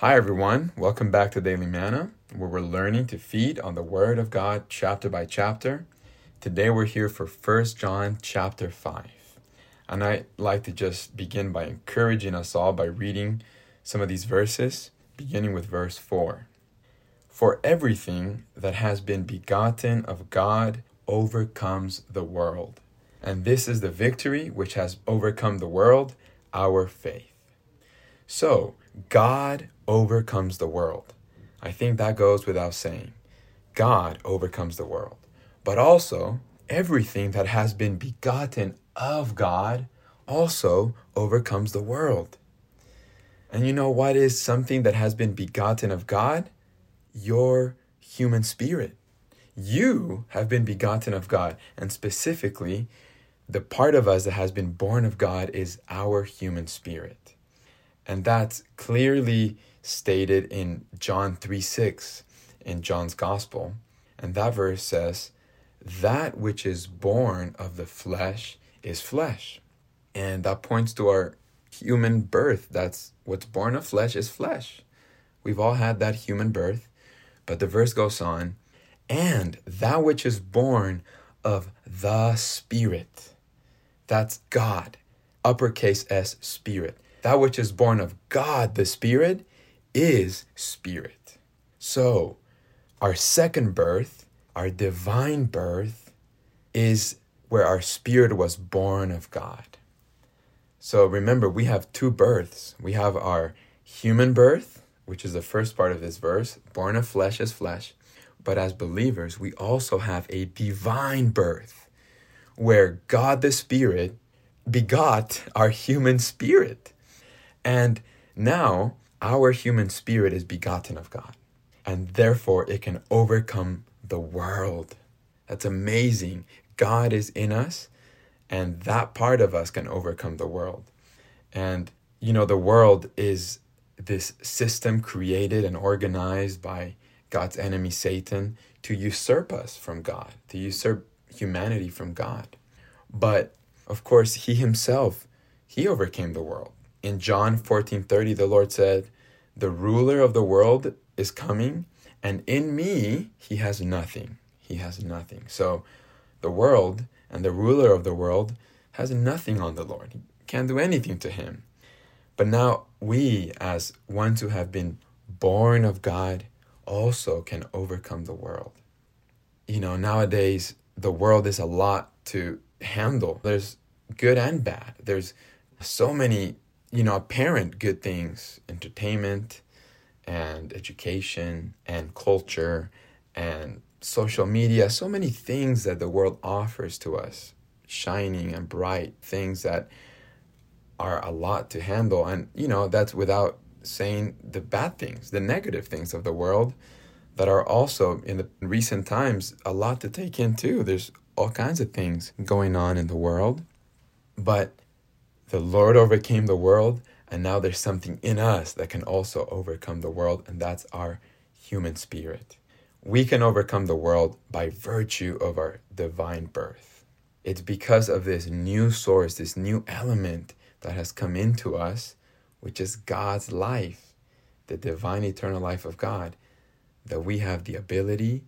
Hi, everyone. Welcome back to Daily Manna, where we're learning to feed on the Word of God chapter by chapter. Today, we're here for 1 John chapter 5. And I'd like to just begin by encouraging us all by reading some of these verses, beginning with verse 4. For everything that has been begotten of God overcomes the world. And this is the victory which has overcome the world, our faith. So, God overcomes the world. I think that goes without saying. God overcomes the world. But also, everything that has been begotten of God also overcomes the world. And you know what is something that has been begotten of God? Your human spirit. You have been begotten of God. And specifically, the part of us that has been born of God is our human spirit. And that's clearly stated in John 3 6 in John's Gospel. And that verse says, That which is born of the flesh is flesh. And that points to our human birth. That's what's born of flesh is flesh. We've all had that human birth. But the verse goes on, and that which is born of the Spirit. That's God, uppercase S, Spirit that which is born of God, the Spirit, is spirit. So, our second birth, our divine birth, is where our spirit was born of God. So, remember, we have two births. We have our human birth, which is the first part of this verse born of flesh is flesh. But as believers, we also have a divine birth where God the Spirit begot our human spirit. And now our human spirit is begotten of God, and therefore it can overcome the world. That's amazing. God is in us, and that part of us can overcome the world. And, you know, the world is this system created and organized by God's enemy, Satan, to usurp us from God, to usurp humanity from God. But of course, he himself, he overcame the world in John 14:30 the Lord said, "The ruler of the world is coming, and in me he has nothing. He has nothing." So the world and the ruler of the world has nothing on the Lord. He can't do anything to him. But now we as ones who have been born of God also can overcome the world. You know, nowadays the world is a lot to handle. There's good and bad. There's so many you know, apparent good things, entertainment and education and culture and social media, so many things that the world offers to us, shining and bright things that are a lot to handle. And, you know, that's without saying the bad things, the negative things of the world that are also in the recent times a lot to take in too. There's all kinds of things going on in the world. But the Lord overcame the world, and now there's something in us that can also overcome the world, and that's our human spirit. We can overcome the world by virtue of our divine birth. It's because of this new source, this new element that has come into us, which is God's life, the divine eternal life of God, that we have the ability,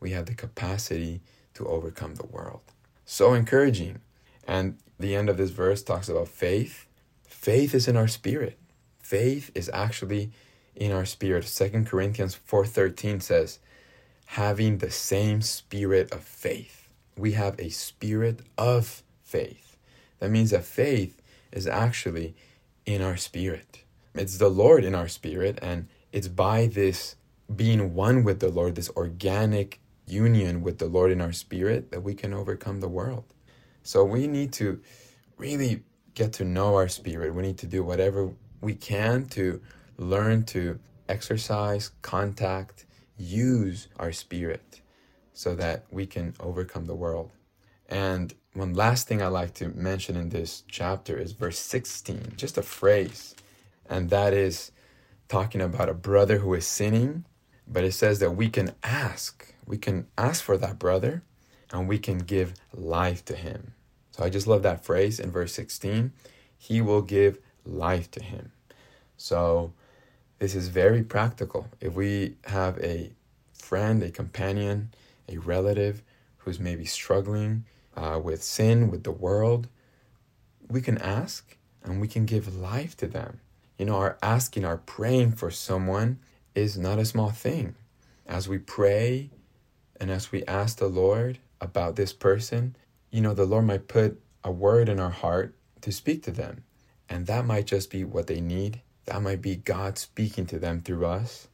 we have the capacity to overcome the world. So encouraging. And the end of this verse talks about faith. Faith is in our spirit. Faith is actually in our spirit. Second Corinthians 4:13 says, having the same spirit of faith. We have a spirit of faith. That means that faith is actually in our spirit. It's the Lord in our spirit, and it's by this being one with the Lord, this organic union with the Lord in our spirit, that we can overcome the world. So we need to really get to know our spirit. We need to do whatever we can to learn to exercise, contact, use our spirit so that we can overcome the world. And one last thing I like to mention in this chapter is verse 16, just a phrase. And that is talking about a brother who is sinning, but it says that we can ask. We can ask for that brother and we can give life to him. So I just love that phrase in verse 16. He will give life to him. So this is very practical. If we have a friend, a companion, a relative who's maybe struggling uh, with sin, with the world, we can ask and we can give life to them. You know, our asking, our praying for someone is not a small thing. As we pray and as we ask the Lord about this person, you know, the Lord might put a word in our heart to speak to them. And that might just be what they need. That might be God speaking to them through us.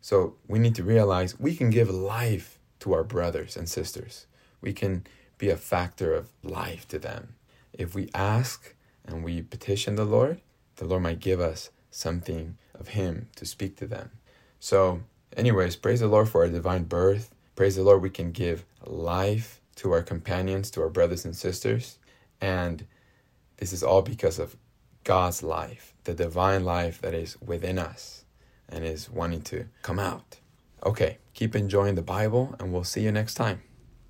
So we need to realize we can give life to our brothers and sisters. We can be a factor of life to them. If we ask and we petition the Lord, the Lord might give us something of Him to speak to them. So, anyways, praise the Lord for our divine birth. Praise the Lord, we can give life to our companions, to our brothers and sisters. And this is all because of God's life, the divine life that is within us and is wanting to come out. Okay, keep enjoying the Bible, and we'll see you next time.